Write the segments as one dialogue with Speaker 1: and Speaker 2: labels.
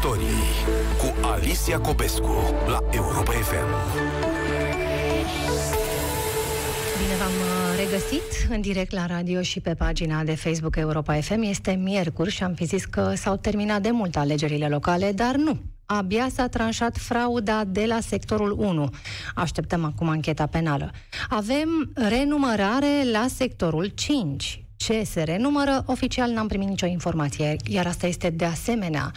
Speaker 1: Piața Victoriei cu Alicia Copescu la Europa FM.
Speaker 2: Bine v-am uh, regăsit în direct la radio și pe pagina de Facebook Europa FM. Este miercuri și am fi zis că s-au terminat de mult alegerile locale, dar nu. Abia s-a tranșat frauda de la sectorul 1. Așteptăm acum ancheta penală. Avem renumărare la sectorul 5 ce se renumără, oficial n-am primit nicio informație, iar asta este de asemenea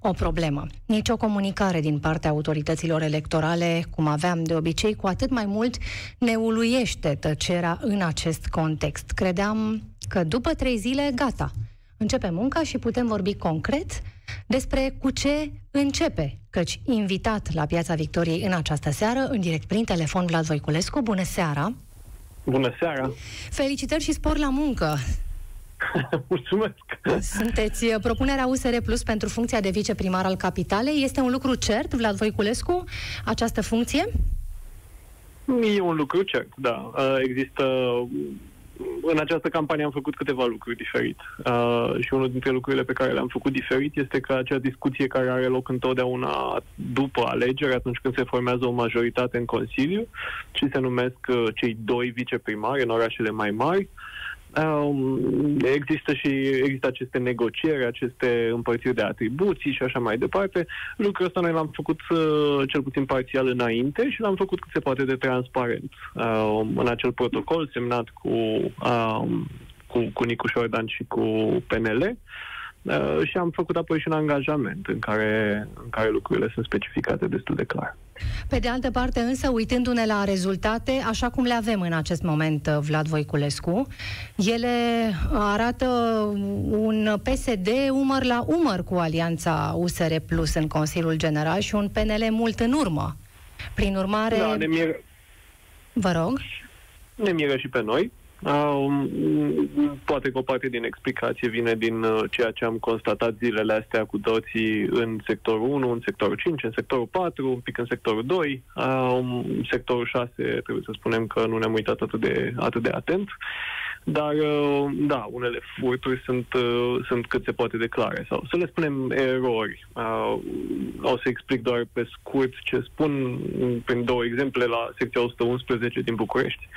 Speaker 2: o problemă. Nici o comunicare din partea autorităților electorale, cum aveam de obicei, cu atât mai mult ne uluiește tăcerea în acest context. Credeam că după trei zile, gata, începe munca și putem vorbi concret despre cu ce începe, căci invitat la Piața Victoriei în această seară, în direct prin telefon, Vlad Voiculescu. Bună seara!
Speaker 3: Bună seara!
Speaker 2: Felicitări și spor la muncă!
Speaker 3: Mulțumesc!
Speaker 2: Sunteți uh, propunerea USR Plus pentru funcția de viceprimar al capitalei. Este un lucru cert, Vlad Voiculescu, această funcție?
Speaker 3: E un lucru cert, da. Uh, există în această campanie am făcut câteva lucruri diferit. Uh, și unul dintre lucrurile pe care le-am făcut diferit este că acea discuție care are loc întotdeauna după alegeri, atunci când se formează o majoritate în Consiliu, și se numesc uh, cei doi viceprimari în orașele mai mari, uh, Um, există și există aceste negocieri, aceste împărțiri de atribuții și așa mai departe. Lucrul ăsta noi l-am făcut uh, cel puțin parțial înainte și l-am făcut cât se poate de transparent. Uh, în acel protocol semnat cu, uh, cu, cu Nicu Șordan și cu PNL, Uh, și am făcut apoi și un angajament în care, în care lucrurile sunt specificate destul de clar.
Speaker 2: Pe de altă parte, însă, uitându-ne la rezultate, așa cum le avem în acest moment, uh, Vlad Voiculescu, ele arată un PSD umăr la umăr cu alianța USR Plus în Consiliul General și un PNL mult în urmă. Prin urmare...
Speaker 3: Da, ne miră...
Speaker 2: Vă rog.
Speaker 3: Ne miră și pe noi. Uh, poate că o parte din explicație vine din uh, ceea ce am constatat zilele astea cu toții în sectorul 1, în sectorul 5, în sectorul 4, un pic în sectorul 2. Uh, sectorul 6 trebuie să spunem că nu ne-am uitat atât de, atât de atent. Dar, uh, da, unele furturi sunt, uh, sunt cât se poate de clare. Sau să le spunem erori. Uh, o să explic doar pe scurt ce spun prin două exemple la secția 111 din București.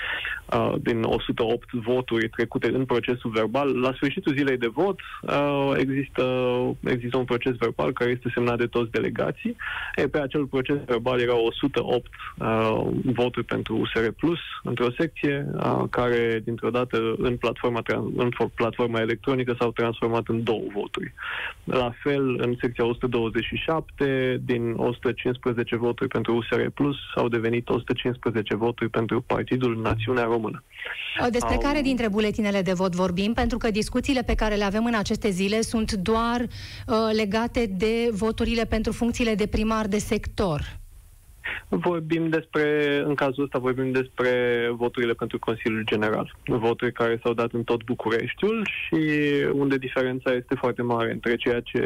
Speaker 3: Din 108 voturi trecute în procesul verbal. La sfârșitul zilei de vot există, există un proces verbal care este semnat de toți delegații. E, pe acel proces verbal erau 108 voturi pentru USR Plus într-o secție care dintr-o dată în platforma, în platforma electronică s-au transformat în două voturi. La fel, în secția 127, din 115 voturi pentru USR Plus, au devenit 115 voturi pentru Partidul Națiunea Română.
Speaker 2: Despre au... care dintre buletinele de vot vorbim? Pentru că discuțiile pe care le avem în aceste zile sunt doar uh, legate de voturile pentru funcțiile de primar de sector.
Speaker 3: Vorbim despre, în cazul ăsta vorbim despre voturile pentru Consiliul General. Voturi care s-au dat în tot Bucureștiul și unde diferența este foarte mare între ceea ce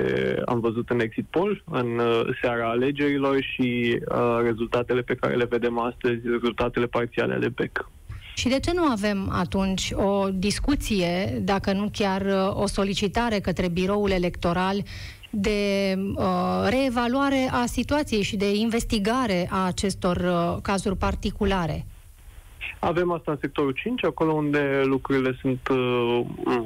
Speaker 3: am văzut în exit poll, în uh, seara alegerilor și uh, rezultatele pe care le vedem astăzi, rezultatele parțiale ale BEC.
Speaker 2: Și de ce nu avem atunci o discuție, dacă nu chiar uh, o solicitare către biroul electoral de uh, reevaluare a situației și de investigare a acestor uh, cazuri particulare?
Speaker 3: Avem asta în sectorul 5, acolo unde lucrurile sunt uh,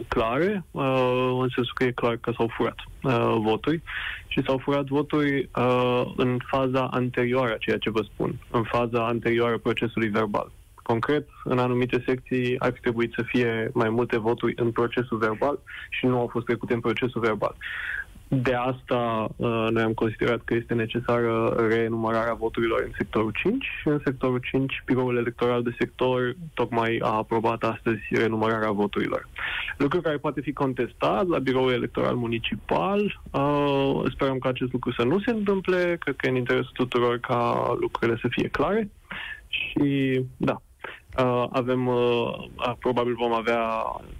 Speaker 3: clare, uh, în sensul că e clar că s-au furat uh, voturi și s-au furat voturi uh, în faza anterioară a ceea ce vă spun, în faza anterioară procesului verbal. Concret, în anumite secții ar fi trebuit să fie mai multe voturi în procesul verbal și nu au fost trecute în procesul verbal. De asta uh, noi am considerat că este necesară renumărarea voturilor în sectorul 5 și în sectorul 5 biroul electoral de sector tocmai a aprobat astăzi renumărarea voturilor. Lucru care poate fi contestat la biroul electoral municipal. Uh, sperăm că acest lucru să nu se întâmple. Cred că e în interesul tuturor ca lucrurile să fie clare. Și da, Uh, avem, uh, probabil vom avea,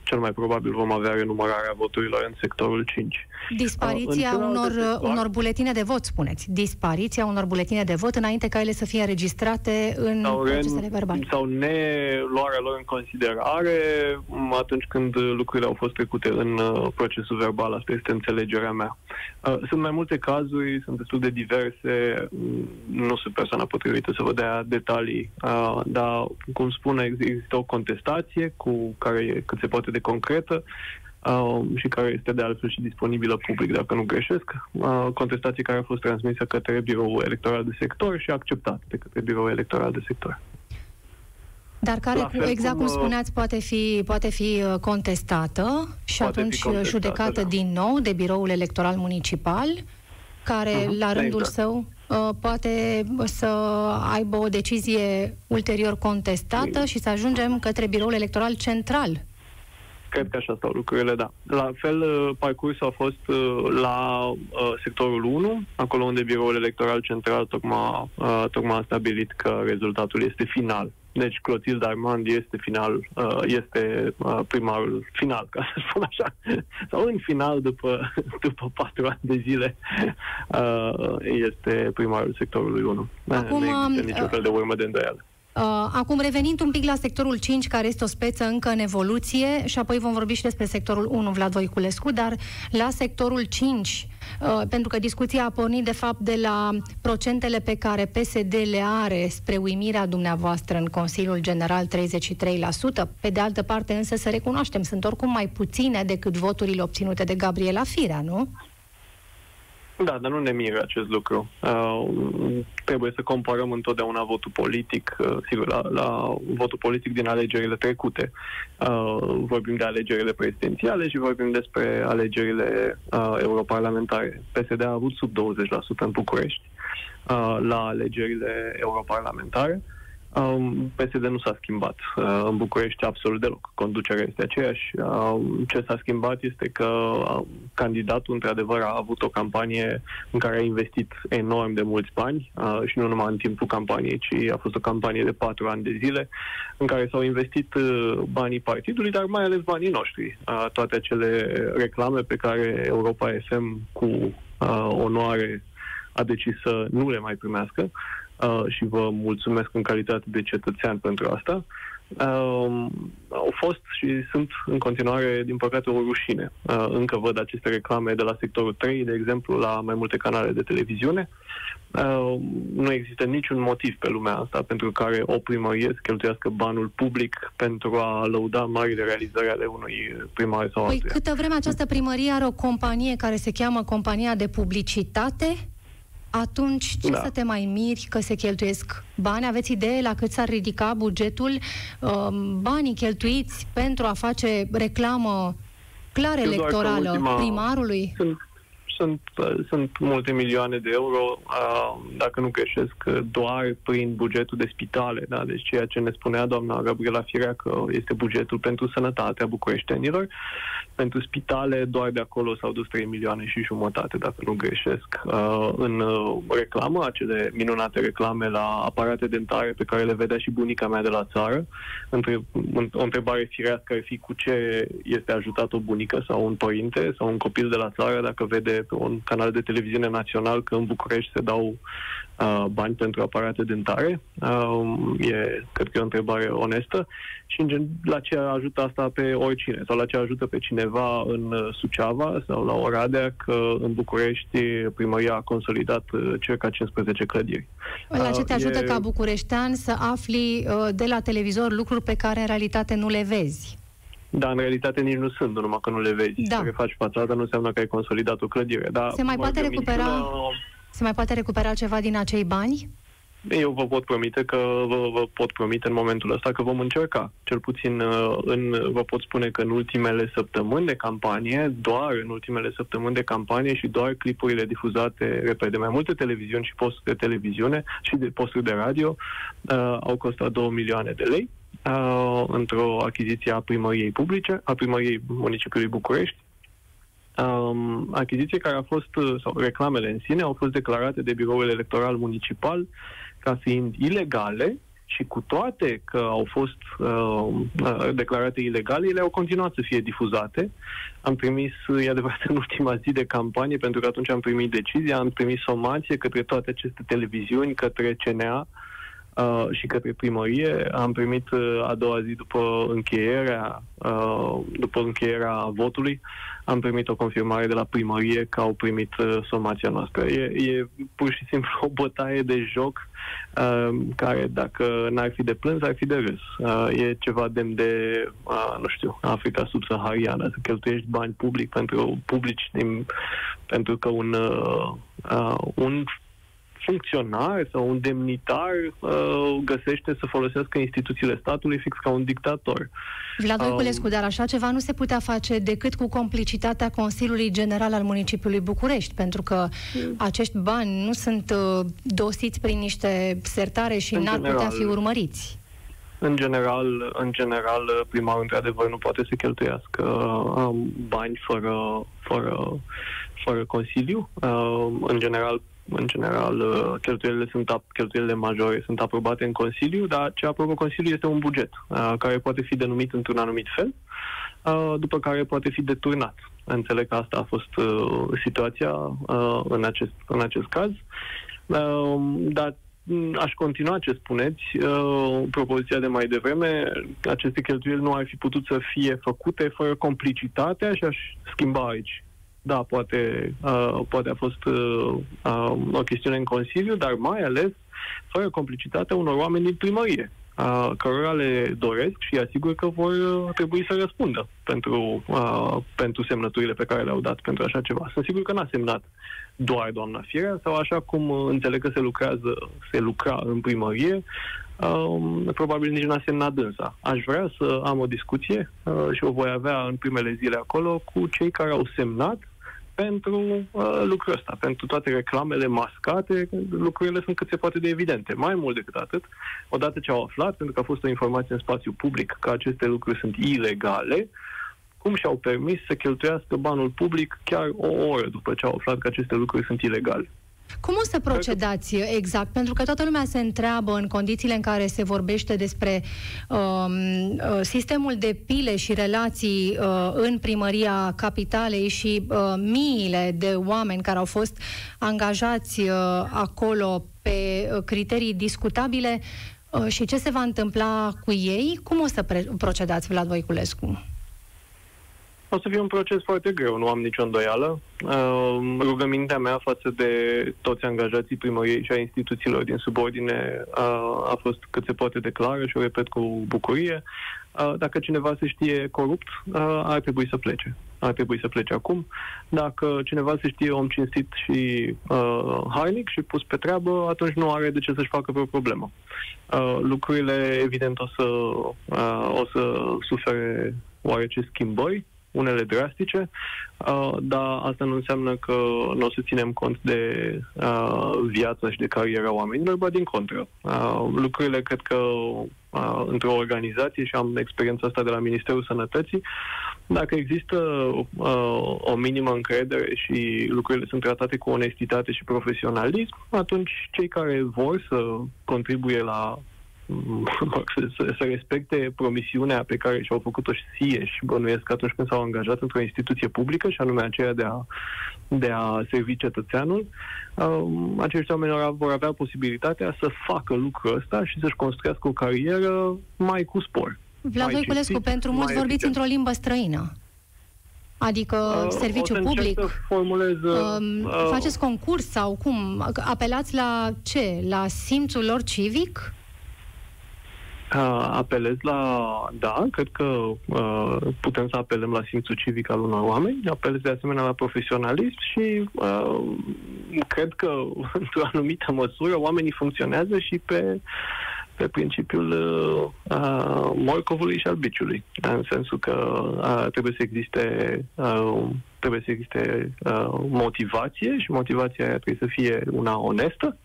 Speaker 3: cel mai probabil vom avea renumărarea voturilor în sectorul 5.
Speaker 2: Dispariția uh, unor, sector, unor buletine de vot, spuneți. Dispariția unor buletine de vot înainte ca ele să fie înregistrate în sau procesele verbale.
Speaker 3: Sau neluarea lor în considerare atunci când lucrurile au fost trecute în uh, procesul verbal. Asta este înțelegerea mea. Uh, sunt mai multe cazuri, sunt destul de diverse. Nu sunt persoana potrivită să vă dea detalii, uh, dar, cum spun, există o contestație cu care e cât se poate de concretă uh, și care este de altfel și disponibilă public, dacă nu greșesc, uh, contestație care a fost transmisă către biroul electoral de sector și acceptată de către biroul electoral de sector.
Speaker 2: Dar care, cu, exact cum uh, spuneați, poate fi, poate fi uh, contestată și atunci contestată, judecată da. din nou de biroul electoral municipal, care uh-huh, la rândul exact. său uh, poate să aibă o decizie ulterior contestată și să ajungem către biroul electoral central.
Speaker 3: Cred că așa stau lucrurile, da. La fel, uh, parcursul a fost uh, la uh, sectorul 1, acolo unde biroul electoral central tocmai, uh, tocmai a stabilit că rezultatul este final. Deci Clotilde Armand este final, uh, este uh, primarul final, ca să spun așa, sau în final după, după patru ani de zile uh, este primarul sectorului 1. Acum, nu există nicio fel de urmă de îndoială.
Speaker 2: Uh, acum, revenind un pic la sectorul 5, care este o speță încă în evoluție, și apoi vom vorbi și despre sectorul 1, Vlad Voiculescu, dar la sectorul 5, uh, pentru că discuția a pornit, de fapt, de la procentele pe care PSD le are spre uimirea dumneavoastră în Consiliul General 33%. Pe de altă parte, însă, să recunoaștem, sunt oricum mai puține decât voturile obținute de Gabriela Firea, nu?
Speaker 3: Da, dar nu ne miră acest lucru. Uh, trebuie să comparăm întotdeauna votul politic, uh, sigur, la, la votul politic din alegerile trecute. Uh, vorbim de alegerile prezidențiale și vorbim despre alegerile uh, europarlamentare. PSD a avut sub 20% în București uh, la alegerile europarlamentare. Uh, Um, PSD nu s-a schimbat uh, în București absolut deloc. Conducerea este aceeași. Uh, ce s-a schimbat este că uh, candidatul, într-adevăr, a avut o campanie în care a investit enorm de mulți bani uh, și nu numai în timpul campaniei, ci a fost o campanie de patru ani de zile în care s-au investit uh, banii partidului, dar mai ales banii noștri. Uh, toate acele reclame pe care Europa FM cu uh, onoare a decis să nu le mai primească uh, și vă mulțumesc în calitate de cetățean pentru asta. Uh, au fost și sunt în continuare, din păcate, o rușine. Uh, încă văd aceste reclame de la sectorul 3, de exemplu, la mai multe canale de televiziune. Uh, nu există niciun motiv pe lumea asta pentru care o primărie să cheltuiască banul public pentru a lăuda marile realizări ale unui primar sau
Speaker 2: păi altuia. câtă vreme această primărie are o companie care se cheamă Compania de Publicitate, atunci ce da. să te mai miri că se cheltuiesc bani? Aveți idee la cât s-ar ridica bugetul? Um, banii cheltuiți pentru a face reclamă clar electorală ultima, primarului?
Speaker 3: Sunt sunt, sunt multe milioane de euro, dacă nu greșesc, doar prin bugetul de spitale. Da? Deci ceea ce ne spunea doamna Gabriela Firea că este bugetul pentru sănătatea bucureștenilor. Pentru spitale, doar de acolo s-au dus 3 milioane și jumătate, dacă nu greșesc. În reclamă, acele minunate reclame la aparate dentare pe care le vedea și bunica mea de la țară, între, o întrebare firească ar fi cu ce este ajutat o bunică sau un părinte sau un copil de la țară dacă vede pe un canal de televiziune național că în București se dau uh, bani pentru aparate dentare. Uh, e, cred că e o întrebare onestă. Și, în gen, la ce ajută asta pe oricine? Sau la ce ajută pe cineva în uh, Suceava sau la Oradea că în București primăria a consolidat uh, circa 15 clădiri?
Speaker 2: La ce te uh, ajută e... ca bucureștean să afli uh, de la televizor lucruri pe care în realitate nu le vezi?
Speaker 3: Da, în realitate nici nu sunt, numai că nu le vezi. Da. Dacă faci fațada, nu înseamnă că ai consolidat o clădire. Dar
Speaker 2: se mai poate recupera, minciună... se mai poate recupera ceva din acei bani?
Speaker 3: Eu vă pot promite că vă, vă pot promite în momentul ăsta că vom încerca. Cel puțin uh, în, vă pot spune că în ultimele săptămâni de campanie, doar în ultimele săptămâni de campanie și doar clipurile difuzate, repede, mai multe televiziuni și posturi de televiziune și de posturi de radio uh, au costat 2 milioane de lei uh, într-o achiziție a primăriei publice, a primăriei municipiului București, um, achiziție care a fost, uh, sau reclamele în sine, au fost declarate de biroul electoral municipal ca fiind ilegale și cu toate că au fost uh, uh, declarate ilegale, ele au continuat să fie difuzate. Am primit, e adevărat, în ultima zi de campanie, pentru că atunci am primit decizia, am primit somație către toate aceste televiziuni, către CNA, uh, și către primărie. Am primit uh, a doua zi după încheierea, uh, după încheierea votului, am primit o confirmare de la primărie că au primit uh, somația noastră. E, e pur și simplu o bătaie de joc uh, care, dacă n-ar fi de plâns, ar fi de râs. Uh, e ceva demn de, uh, nu știu, Africa subsahariană, să cheltuiești bani public pentru publici din, pentru că un, uh, uh, un funcționar sau un demnitar uh, găsește să folosească instituțiile statului fix ca un dictator.
Speaker 2: Vlad Voiculescu, um, dar așa ceva nu se putea face decât cu complicitatea Consiliului General al Municipiului București, pentru că mm. acești bani nu sunt uh, dosiți prin niște sertare și n-ar general, putea fi urmăriți.
Speaker 3: În general, în general, primarul într-adevăr nu poate să cheltuiască uh, bani fără, fără, fără Consiliu. Uh, în general, în general, uh, cheltuielile, sunt, cheltuielile majore sunt aprobate în Consiliu, dar ce aprobă Consiliul este un buget uh, care poate fi denumit într-un anumit fel, uh, după care poate fi deturnat. Înțeleg că asta a fost situația în acest, în acest caz. Dar aș continua ce spuneți, propoziția de mai devreme, aceste cheltuieli nu ar fi putut să fie făcute fără complicitatea și aș schimba aici da, poate, uh, poate a fost uh, uh, o chestiune în Consiliu, dar mai ales fără complicitatea unor oameni din primărie, uh, cărora le doresc și asigur că vor uh, trebui să răspundă pentru, uh, pentru semnăturile pe care le-au dat pentru așa ceva. Sunt sigur că n-a semnat doar doamna Firea sau așa cum înțeleg că se lucrează, se lucra în primărie, Uh, probabil nici n-a semnat dânsa. Aș vrea să am o discuție uh, și o voi avea în primele zile acolo cu cei care au semnat pentru uh, lucrul ăsta, pentru toate reclamele mascate, lucrurile sunt cât se poate de evidente. Mai mult decât atât, odată ce au aflat, pentru că a fost o informație în spațiu public că aceste lucruri sunt ilegale, cum și-au permis să cheltuiască banul public chiar o oră după ce au aflat că aceste lucruri sunt ilegale.
Speaker 2: Cum o să procedați exact? Pentru că toată lumea se întreabă în condițiile în care se vorbește despre um, uh, sistemul de pile și relații uh, în primăria capitalei și uh, miile de oameni care au fost angajați uh, acolo pe uh, criterii discutabile uh, și ce se va întâmpla cu ei? Cum o să pre- procedați, Vlad Voiculescu?
Speaker 3: O să fie un proces foarte greu, nu am nicio îndoială. Uh, rugămintea mea față de toți angajații primăriei și a instituțiilor din subordine uh, a fost cât se poate de clară și o repet cu bucurie. Uh, dacă cineva se știe corupt, uh, ar trebui să plece. Ar trebui să plece acum. Dacă cineva se știe om cinstit și uh, harnic și pus pe treabă, atunci nu are de ce să-și facă vreo problemă. Uh, lucrurile, evident, o să, uh, o să sufere oarece schimbări unele drastice, uh, dar asta nu înseamnă că nu o să ținem cont de uh, viața și de cariera oamenilor, ba din contră. Uh, lucrurile cred că uh, într-o organizație, și am experiența asta de la Ministerul Sănătății, dacă există uh, o minimă încredere și lucrurile sunt tratate cu onestitate și profesionalism, atunci cei care vor să contribuie la să, să respecte promisiunea pe care și-au făcut-o și sie și bănuiesc atunci când s-au angajat într-o instituție publică, și anume aceea de a, de a servi cetățeanul, um, acești oameni vor avea posibilitatea să facă lucrul ăsta și să-și construiască o carieră mai cu spor.
Speaker 2: Vlad Voiculescu, pentru mulți vorbiți într-o limbă străină. Adică uh, serviciu public?
Speaker 3: formulez, uh,
Speaker 2: uh, faceți concurs sau cum? Apelați la ce? La simțul lor civic?
Speaker 3: Apelez la, da, cred că uh, putem să apelăm la simțul civic al unor oameni, apelez de asemenea la profesionalism și uh, cred că, într-o anumită măsură, oamenii funcționează și pe, pe principiul uh, morcovului și al biciului, în sensul că uh, trebuie să existe uh, trebuie să existe uh, motivație și motivația aia trebuie să fie una onestă,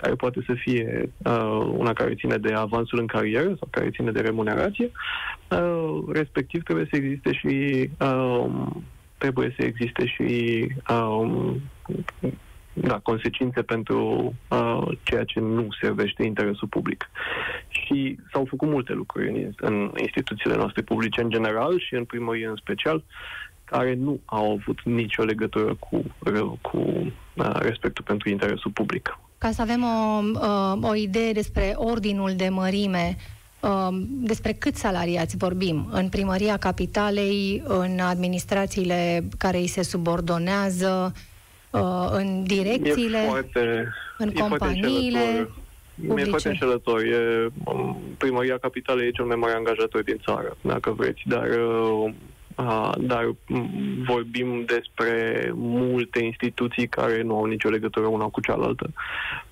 Speaker 3: care poate să fie uh, una care ține de avansul în carieră sau care ține de remunerație, uh, respectiv trebuie să existe și uh, trebuie să existe și uh, da, consecințe pentru uh, ceea ce nu servește interesul public. Și s-au făcut multe lucruri în, în instituțiile noastre publice în general și în primărie în special, care nu au avut nicio legătură cu, cu uh, respectul pentru interesul public.
Speaker 2: Ca să avem o, uh, o idee despre ordinul de mărime, uh, despre cât salariați vorbim în primăria capitalei, în administrațiile care îi se subordonează, uh, în direcțiile,
Speaker 3: e foarte,
Speaker 2: în e companiile
Speaker 3: publice. E foarte înșelător. E, um, primăria capitalei e cel mai mare angajator din țară, dacă vreți, dar uh, dar vorbim despre multe instituții care nu au nicio legătură una cu cealaltă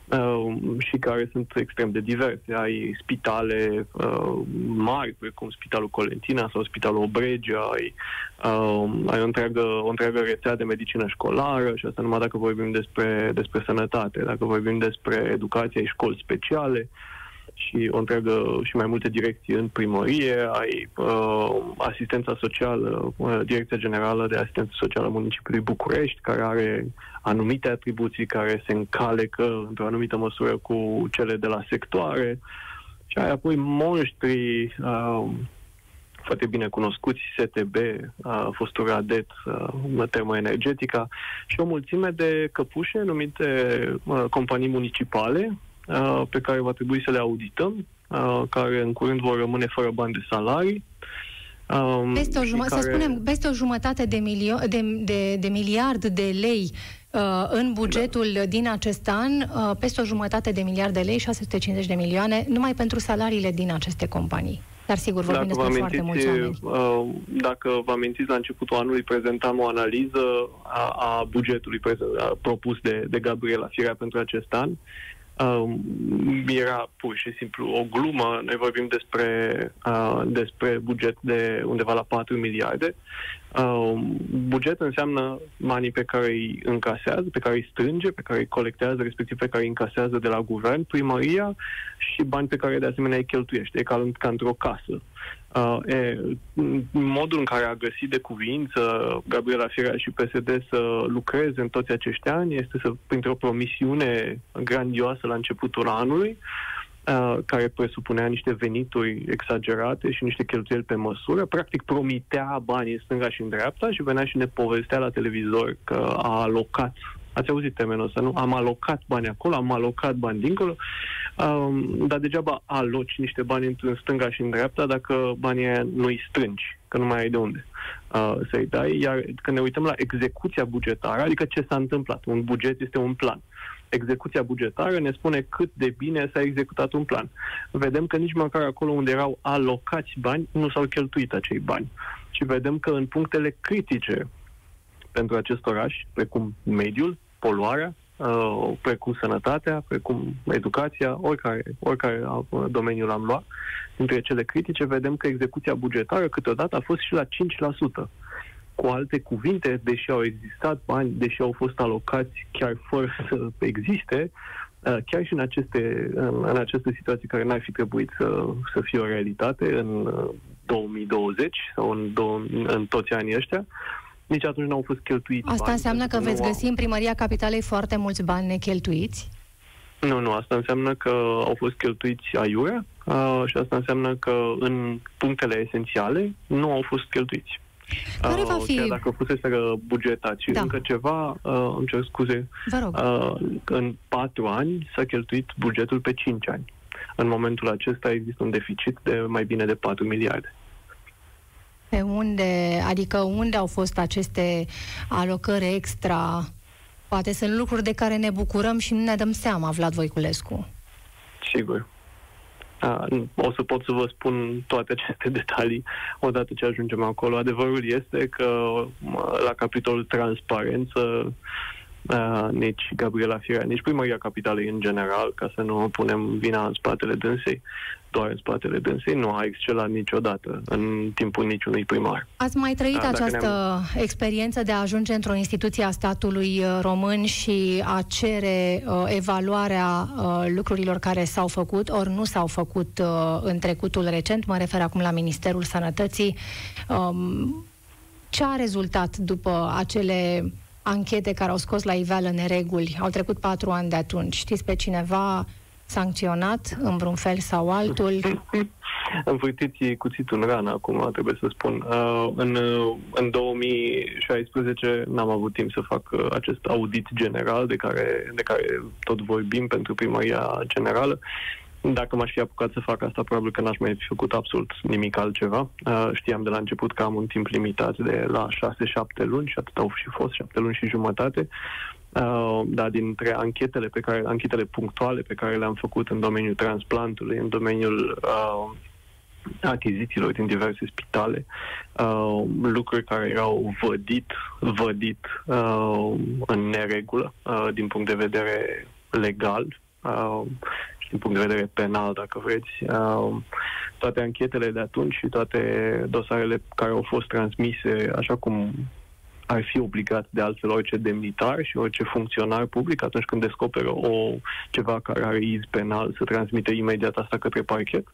Speaker 3: uh, și care sunt extrem de diverse. Ai spitale uh, mari, precum Spitalul Colentina sau Spitalul Obregea, ai, uh, ai o, întreagă, o întreagă rețea de medicină școlară și asta numai dacă vorbim despre, despre sănătate, dacă vorbim despre educație, ai școli speciale, uh, și o întreagă și mai multe direcții în primărie, ai uh, asistența socială, uh, Direcția Generală de Asistență Socială Municipiului București, care are anumite atribuții care se încalecă într-o anumită măsură cu cele de la sectoare. Și ai apoi monștri uh, foarte bine cunoscuți, STB, a fost Radet, uh, termoenergetica și o mulțime de căpușe numite uh, companii municipale, Uh, pe care va trebui să le audităm, uh, care în curând vor rămâne fără bani de salarii.
Speaker 2: Um, peste o jumătate, care... să spunem, peste o jumătate de, milio- de, de, de miliard de lei uh, în bugetul da. din acest an, uh, peste o jumătate de miliard de lei, 650 de milioane, numai pentru salariile din aceste companii. Dar sigur, vorbim dacă despre foarte mulți oameni. Uh,
Speaker 3: dacă vă amintiți, la începutul anului prezentam o analiză a, a bugetului a, propus de, de Gabriela Firea pentru acest an uh, era pur și simplu o glumă. Noi vorbim despre, uh, despre buget de undeva la 4 miliarde. Uh, buget înseamnă banii pe care îi încasează, pe care îi strânge, pe care îi colectează, respectiv pe care îi încasează de la guvern, primăria și bani pe care de asemenea îi cheltuiește. E ca, ca într-o casă. Uh, e, modul în care a găsit de cuvință Gabriela Firea și PSD să lucreze în toți acești ani este să, printr-o promisiune grandioasă la începutul anului, uh, care presupunea niște venituri exagerate și niște cheltuieli pe măsură, practic promitea banii în stânga și în dreapta și venea și ne povestea la televizor că a alocat Ați auzit termenul ăsta, nu? Am alocat bani acolo, am alocat bani dincolo, um, dar degeaba aloci niște bani în stânga și în dreapta dacă banii aia nu-i strângi, că nu mai ai de unde uh, să-i dai. Iar când ne uităm la execuția bugetară, adică ce s-a întâmplat, un buget este un plan. Execuția bugetară ne spune cât de bine s-a executat un plan. Vedem că nici măcar acolo unde erau alocați bani, nu s-au cheltuit acei bani. Și vedem că în punctele critice pentru acest oraș, precum mediul, poluarea, uh, precum sănătatea, precum educația, oricare, oricare domeniu l-am luat, dintre cele critice, vedem că execuția bugetară câteodată a fost și la 5%. Cu alte cuvinte, deși au existat bani, deși au fost alocați chiar fără să existe, uh, chiar și în aceste, în aceste situații care n-ar fi trebuit să, să fie o realitate în 2020 uh, sau în, în toți anii ăștia, nici atunci nu au fost cheltuiți
Speaker 2: Asta
Speaker 3: bani,
Speaker 2: înseamnă că veți găsi au... în primăria capitalei foarte mulți bani necheltuiți?
Speaker 3: Nu, nu, asta înseamnă că au fost cheltuiți aiurea uh, și asta înseamnă că în punctele esențiale nu au fost cheltuiți.
Speaker 2: Care va fi? Chiar
Speaker 3: dacă fusese bugetați și da. încă ceva, uh, îmi cer scuze,
Speaker 2: Vă rog. Uh,
Speaker 3: în patru ani s-a cheltuit bugetul pe cinci ani. În momentul acesta există un deficit de mai bine de 4 miliarde.
Speaker 2: Pe unde, adică unde au fost aceste alocări extra? Poate sunt lucruri de care ne bucurăm și nu ne dăm seama, Vlad Voiculescu.
Speaker 3: Sigur. A, o să pot să vă spun toate aceste detalii odată ce ajungem acolo. Adevărul este că la capitolul transparență uh, nici Gabriela Firea, nici primăria capitalei în general, ca să nu punem vina în spatele dânsei, doar în spatele dânsei, nu a excelat niciodată în timpul niciunui primar.
Speaker 2: Ați mai trăit da, această experiență de a ajunge într-o instituție a statului uh, român și a cere uh, evaluarea uh, lucrurilor care s-au făcut ori nu s-au făcut uh, în trecutul recent, mă refer acum la Ministerul Sănătății. Um, ce a rezultat după acele anchete care au scos la iveală nereguli. Au trecut patru ani de atunci. Știți pe cineva sancționat în vreun fel sau altul?
Speaker 3: Învârtiți cuțitul în rană acum, trebuie să spun. Uh, în, uh, în 2016 n-am avut timp să fac uh, acest audit general de care, de care tot vorbim pentru primăria generală. Dacă m-aș fi apucat să fac asta, probabil că n-aș mai fi făcut absolut nimic altceva. Uh, știam de la început că am un timp limitat de la 6-7 luni și atât au și fost, 7 luni și jumătate. Uh, da, dintre anchetele pe care, anchetele punctuale pe care le-am făcut în domeniul transplantului, în domeniul uh, achizițiilor din diverse spitale, uh, lucruri care erau vădit, vădit uh, în neregulă uh, din punct de vedere legal uh, și din punct de vedere penal, dacă vreți. Uh, toate anchetele de atunci și toate dosarele care au fost transmise, așa cum ar fi obligat de altfel orice demnitar și orice funcționar public atunci când descoperă o ceva care are iz penal să transmite imediat asta către parchet.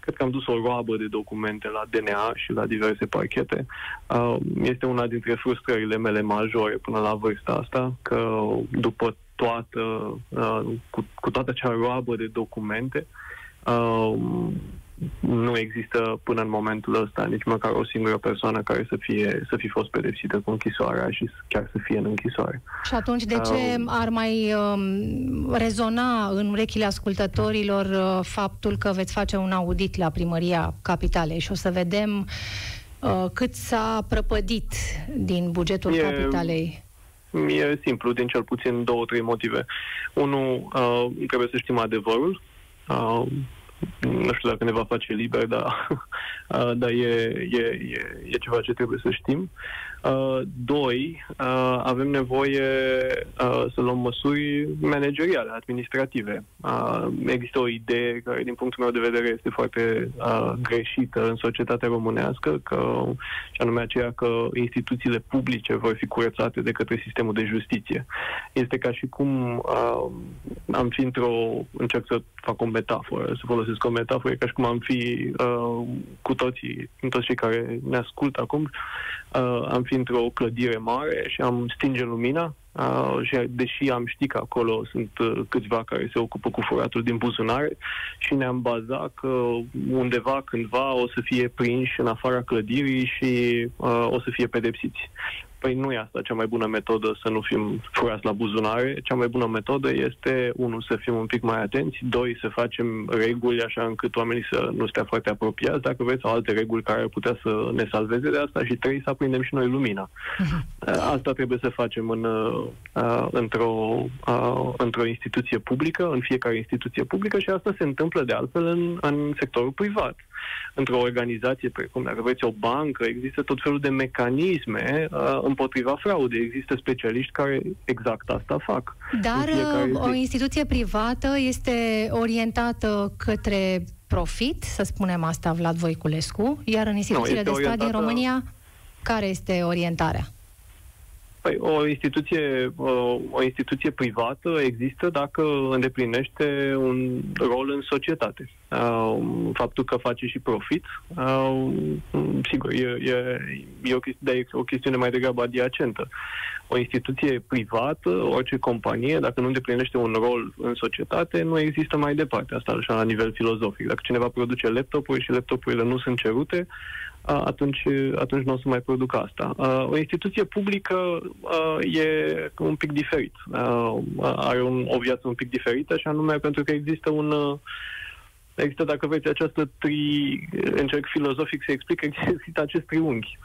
Speaker 3: Cred că am dus o roabă de documente la DNA și la diverse parchete. Uh, este una dintre frustrările mele majore până la vârsta asta, că după toată, uh, cu, cu toată acea roabă de documente, uh, nu există până în momentul ăsta nici măcar o singură persoană care să fie să fi fost pedepsită cu închisoarea și chiar să fie în închisoare.
Speaker 2: Și atunci de ce um, ar mai um, rezona în urechile ascultătorilor uh, faptul că veți face un audit la primăria capitalei și o să vedem uh, cât s-a prăpădit din bugetul e, capitalei?
Speaker 3: E simplu, din cel puțin două, trei motive. Unul, uh, trebuie să știm adevărul. Uh, nu știu dacă ne va face liber, dar, dar e, e, e, e ceva ce trebuie să știm. Uh, doi, uh, avem nevoie uh, să luăm măsuri manageriale, administrative. Există o idee care, din punctul meu de vedere, este foarte greșită în societatea românească, că, și anume aceea că instituțiile publice vor fi curățate de către sistemul de justiție. Este ca și cum am fi într-o, încerc să fac o metaforă, să folosesc o metaforă, ca și cum am fi cu toții, toți cei care ne ascultă acum, am fi într-o clădire mare și am stinge lumina uh, și deși am ști că acolo sunt uh, câțiva care se ocupă cu furatul din buzunare și ne-am bazat că undeva, cândva, o să fie prinși în afara clădirii și uh, o să fie pedepsiți. Păi nu e asta cea mai bună metodă să nu fim furați la buzunare. Cea mai bună metodă este, unul, să fim un pic mai atenți, doi, să facem reguli așa încât oamenii să nu stea foarte apropiați, dacă vreți, sau alte reguli care ar putea să ne salveze de asta și trei, să aprindem și noi lumina. Mhm. Asta trebuie să facem în, uh, într-o, uh, într-o instituție publică, în fiecare instituție publică și asta se întâmplă de altfel în, în sectorul privat. Într-o organizație precum, dacă vreți, o bancă, există tot felul de mecanisme uh, împotriva fraudei. Există specialiști care exact asta fac.
Speaker 2: Dar uh, o instituție privată este orientată către profit, să spunem asta, Vlad Voiculescu, iar în instituțiile no, de stat orientată... din România, care este orientarea?
Speaker 3: Păi, o instituție, o, o instituție privată există dacă îndeplinește un rol în societate. Uh, faptul că face și profit, uh, sigur, e, e, e, o chestiune, e o chestiune mai degrabă adiacentă. O instituție privată, orice companie, dacă nu îndeplinește un rol în societate, nu există mai departe. Asta așa la nivel filozofic. Dacă cineva produce laptopuri și laptopurile nu sunt cerute, atunci, atunci nu o să mai produc asta. O instituție publică e un pic diferit. Are un, o viață un pic diferită și anume pentru că există un Există, dacă vreți, această tri... Încerc filozofic să explic, există acest triunghi.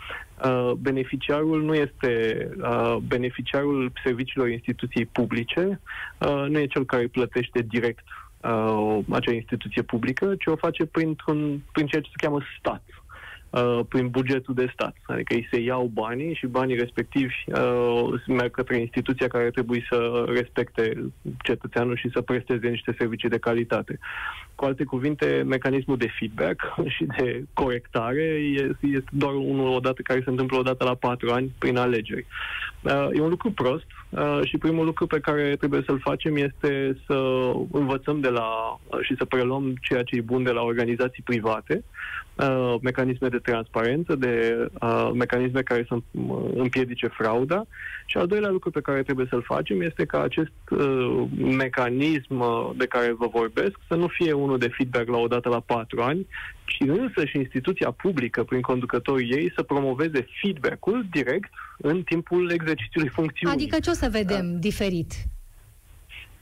Speaker 3: Uh, beneficiarul nu este uh, beneficiarul serviciilor instituției publice, uh, nu e cel care plătește direct uh, acea instituție publică, ci o face printr-un, prin ceea ce se cheamă stat. Uh, prin bugetul de stat. Adică îi se iau banii și banii respectivi uh, merg către instituția care trebuie să respecte cetățeanul și să presteze niște servicii de calitate. Cu alte cuvinte, mecanismul de feedback și de corectare este, este doar unul odată care se întâmplă odată la patru ani prin alegeri. Uh, e un lucru prost uh, și primul lucru pe care trebuie să-l facem este să învățăm de la și să preluăm ceea ce e bun de la organizații private, uh, mecanisme de transparență, de uh, mecanisme care să împiedice frauda. Și al doilea lucru pe care trebuie să-l facem este ca acest uh, mecanism de care vă vorbesc să nu fie unul de feedback la o dată la patru ani, ci însă și instituția publică, prin conducătorii ei, să promoveze feedback-ul direct în timpul exercițiului funcțiunii.
Speaker 2: Adică ce o să vedem da. diferit?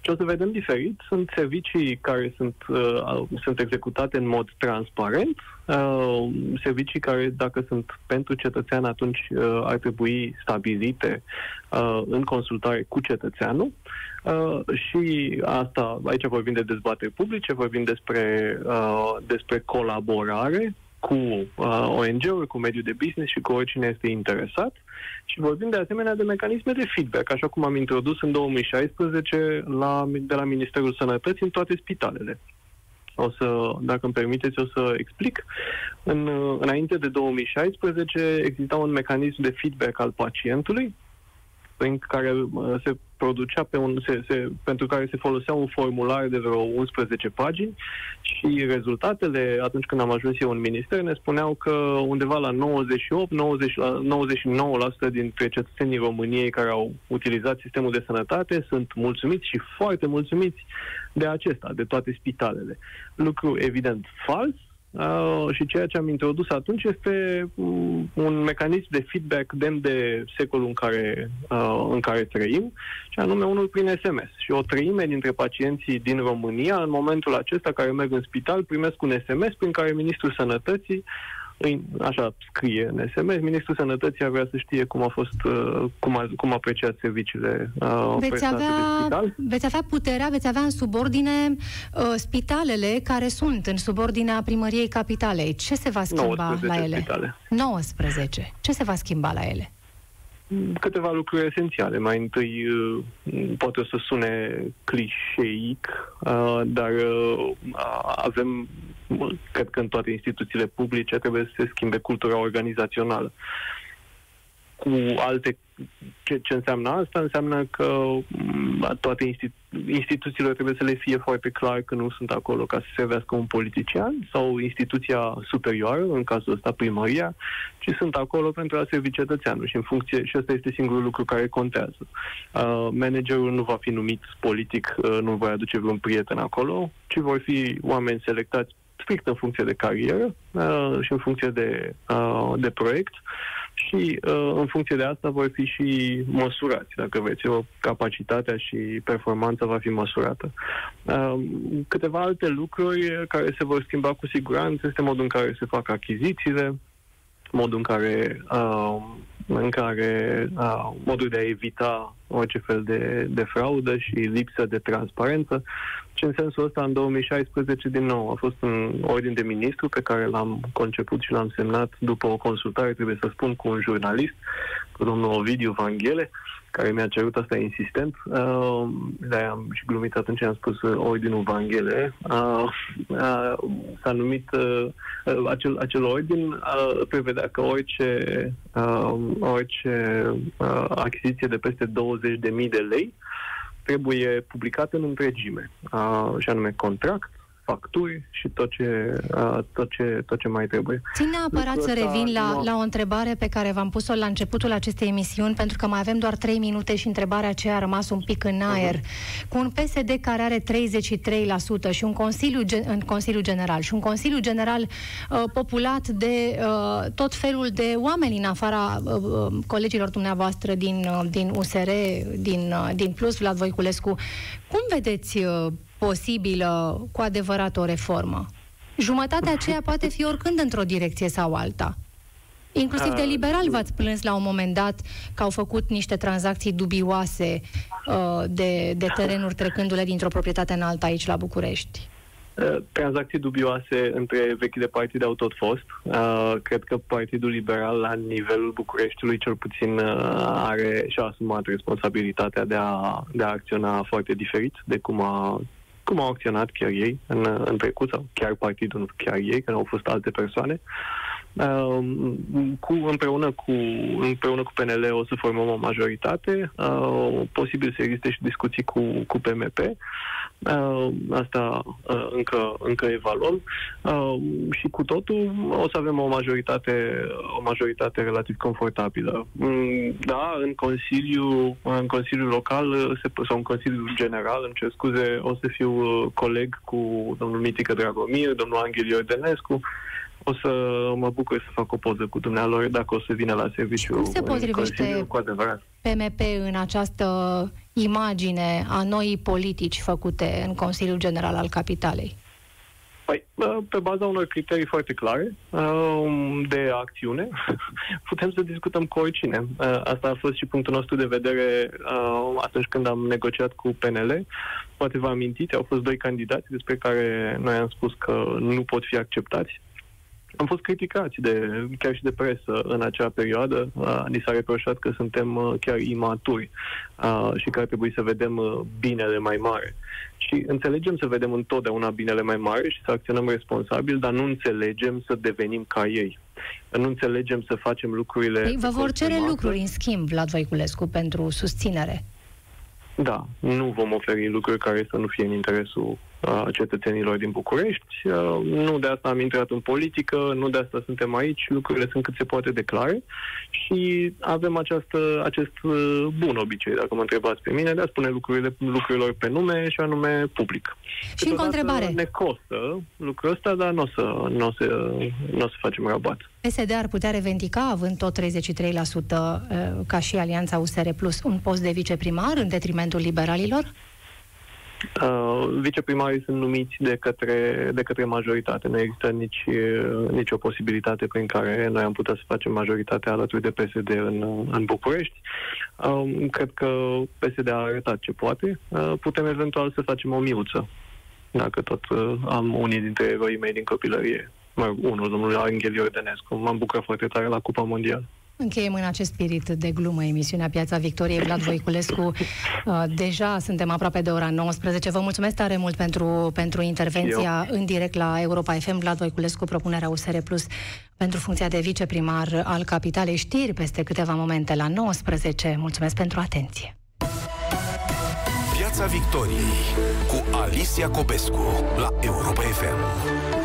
Speaker 3: Ce o să vedem diferit sunt servicii care sunt, uh, sunt executate în mod transparent, uh, servicii care, dacă sunt pentru cetățean, atunci uh, ar trebui stabilite uh, în consultare cu cetățeanul. Uh, și asta, aici vorbim de dezbateri publice, vorbim despre, uh, despre colaborare cu uh, ONG-uri, cu mediul de business și cu oricine este interesat. Și vorbim de asemenea de mecanisme de feedback, așa cum am introdus în 2016 la, de la Ministerul Sănătății în toate spitalele. O să, dacă îmi permiteți, o să explic. În, înainte de 2016 exista un mecanism de feedback al pacientului, prin care se producea pe un, se, se, pentru care se folosea un formular de vreo 11 pagini și rezultatele, atunci când am ajuns eu în minister, ne spuneau că undeva la 98, 90, 99% dintre cetățenii României care au utilizat sistemul de sănătate sunt mulțumiți și foarte mulțumiți de acesta, de toate spitalele. Lucru evident fals, Uh, și ceea ce am introdus atunci este um, un mecanism de feedback demn de secolul în care, uh, în care trăim, și anume unul prin SMS. Și o treime dintre pacienții din România, în momentul acesta care merg în spital, primesc un SMS prin care Ministrul Sănătății așa scrie în SMS, Ministrul Sănătății ar vrea să știe cum a fost, uh, cum, a, cum apreciat serviciile uh,
Speaker 2: veți avea, de spital. Veți avea puterea, veți avea în subordine uh, spitalele care sunt în subordinea primăriei capitalei. Ce se va schimba la ele? Spitale. 19. Ce se va schimba la ele?
Speaker 3: câteva lucruri esențiale. Mai întâi, uh, poate o să sune clișeic, uh, dar uh, avem, cred că în toate instituțiile publice trebuie să se schimbe cultura organizațională. Cu alte ce, ce înseamnă asta? Înseamnă că mm, toate institu- instituțiile trebuie să le fie foarte clar că nu sunt acolo ca să servească un politician sau instituția superioară, în cazul ăsta primăria, ci sunt acolo pentru a servi cetățeanul și în funcție, și ăsta este singurul lucru care contează. Uh, managerul nu va fi numit politic, uh, nu va aduce vreun prieten acolo, ci vor fi oameni selectați strict în funcție de carieră uh, și în funcție de, uh, de proiect și uh, în funcție de asta vor fi și măsurați, dacă vreți, o capacitatea și performanța va fi măsurată. Uh, câteva alte lucruri care se vor schimba cu siguranță este modul în care se fac achizițiile, modul în care uh, în care uh, modul de a evita orice fel de, de fraudă și lipsă de transparență. Și în sensul ăsta, în 2016, din nou, a fost un ordin de ministru pe care l-am conceput și l-am semnat după o consultare, trebuie să spun, cu un jurnalist, cu domnul Ovidiu Vanghele, care mi-a cerut asta insistent. Uh, de am și glumit atunci, am spus uh, ordinul Vanghele. Uh, uh, s-a numit uh, uh, acel, acel ordin uh, prevedea că orice, uh, orice uh, achiziție de peste 20.000 de lei trebuie publicată în întregime, uh, și anume contract, facturi și tot ce, uh, tot ce, tot ce mai trebuie.
Speaker 2: Țin neapărat să revin la, nu... la o întrebare pe care v-am pus-o la începutul acestei emisiuni, pentru că mai avem doar 3 minute și întrebarea aceea a rămas un pic în aer. Uh-huh. Cu un PSD care are 33% și un Consiliu, în Consiliu General și un Consiliu General uh, populat de uh, tot felul de oameni în afara uh, uh colegilor dumneavoastră din, uh, din USR, din, uh, din Plus, Vlad Voiculescu, cum vedeți uh, posibilă cu adevărat o reformă. Jumătatea aceea poate fi oricând într-o direcție sau alta. Inclusiv de liberal v-ați plâns la un moment dat că au făcut niște tranzacții dubioase uh, de, de terenuri trecându-le dintr-o proprietate în alta aici la București.
Speaker 3: Uh, tranzacții dubioase între vechile partide au tot fost. Uh, cred că Partidul Liberal, la nivelul Bucureștiului, cel puțin uh, are și-a asumat responsabilitatea de a, de a acționa foarte diferit de cum a cum au acționat chiar ei în, în trecut, sau chiar partidul, nu chiar ei, că au fost alte persoane. Cu, împreună, cu, împreună cu PNL o să formăm o majoritate, posibil să existe și discuții cu, cu PMP. Asta încă, încă evaluăm și cu totul o să avem o majoritate, o majoritate relativ confortabilă. Mm, da, în Consiliu, în Consiliul Local sau în Consiliul General, îmi cer scuze, o să fiu coleg cu domnul Mitică Dragomir, domnul Anghel Iordenescu, o să mă bucur să fac o poză cu dumnealor dacă o să vină la serviciu.
Speaker 2: Cum se potrivește cu adevărat. PMP în această imagine a noii politici făcute în Consiliul General al Capitalei?
Speaker 3: Păi, pe baza unor criterii foarte clare um, de acțiune, putem să discutăm cu oricine. Asta a fost și punctul nostru de vedere uh, atunci când am negociat cu PNL. Poate vă amintiți, au fost doi candidați despre care noi am spus că nu pot fi acceptați am fost criticați de, chiar și de presă în acea perioadă. Uh, ni s-a reproșat că suntem uh, chiar imaturi uh, și că ar trebui să vedem uh, binele mai mare. Și înțelegem să vedem întotdeauna binele mai mare și să acționăm responsabil, dar nu înțelegem să devenim ca ei. Nu înțelegem să facem lucrurile...
Speaker 2: Ei, vă vor cere lucruri, în schimb, Vlad Voiculescu, pentru susținere.
Speaker 3: Da, nu vom oferi lucruri care să nu fie în interesul a cetățenilor din București. Nu de asta am intrat în politică, nu de asta suntem aici, lucrurile sunt cât se poate declare și avem această, acest bun obicei, dacă mă întrebați pe mine, de a spune lucrurile, lucrurilor pe nume și anume public.
Speaker 2: Și încă o întrebare.
Speaker 3: Ne costă lucrul ăsta, dar nu o să, n-o să, n-o să facem rabat.
Speaker 2: PSD ar putea revendica, având tot 33% ca și Alianța USR Plus, un post de viceprimar în detrimentul liberalilor?
Speaker 3: Uh, viceprimarii sunt numiți de către, de către majoritate. Nu există nici, uh, nicio posibilitate prin care noi am putea să facem majoritatea alături de PSD în, în București. Uh, cred că PSD a arătat ce poate. Uh, putem eventual să facem o miuță, dacă tot uh, am unii dintre eroii mei din copilărie. Mă rog, unul, domnul Angel Iordenescu. M-am bucurat foarte tare la Cupa Mondială.
Speaker 2: Încheiem în acest spirit de glumă emisiunea Piața Victoriei. Vlad Voiculescu, uh, deja suntem aproape de ora 19. Vă mulțumesc tare mult pentru, pentru intervenția Eu. în direct la Europa FM. Vlad Voiculescu, propunerea USR Plus pentru funcția de viceprimar al Capitalei. Știri peste câteva momente la 19. Mulțumesc pentru atenție.
Speaker 1: Piața Victoriei cu Alicia Copescu la Europa FM.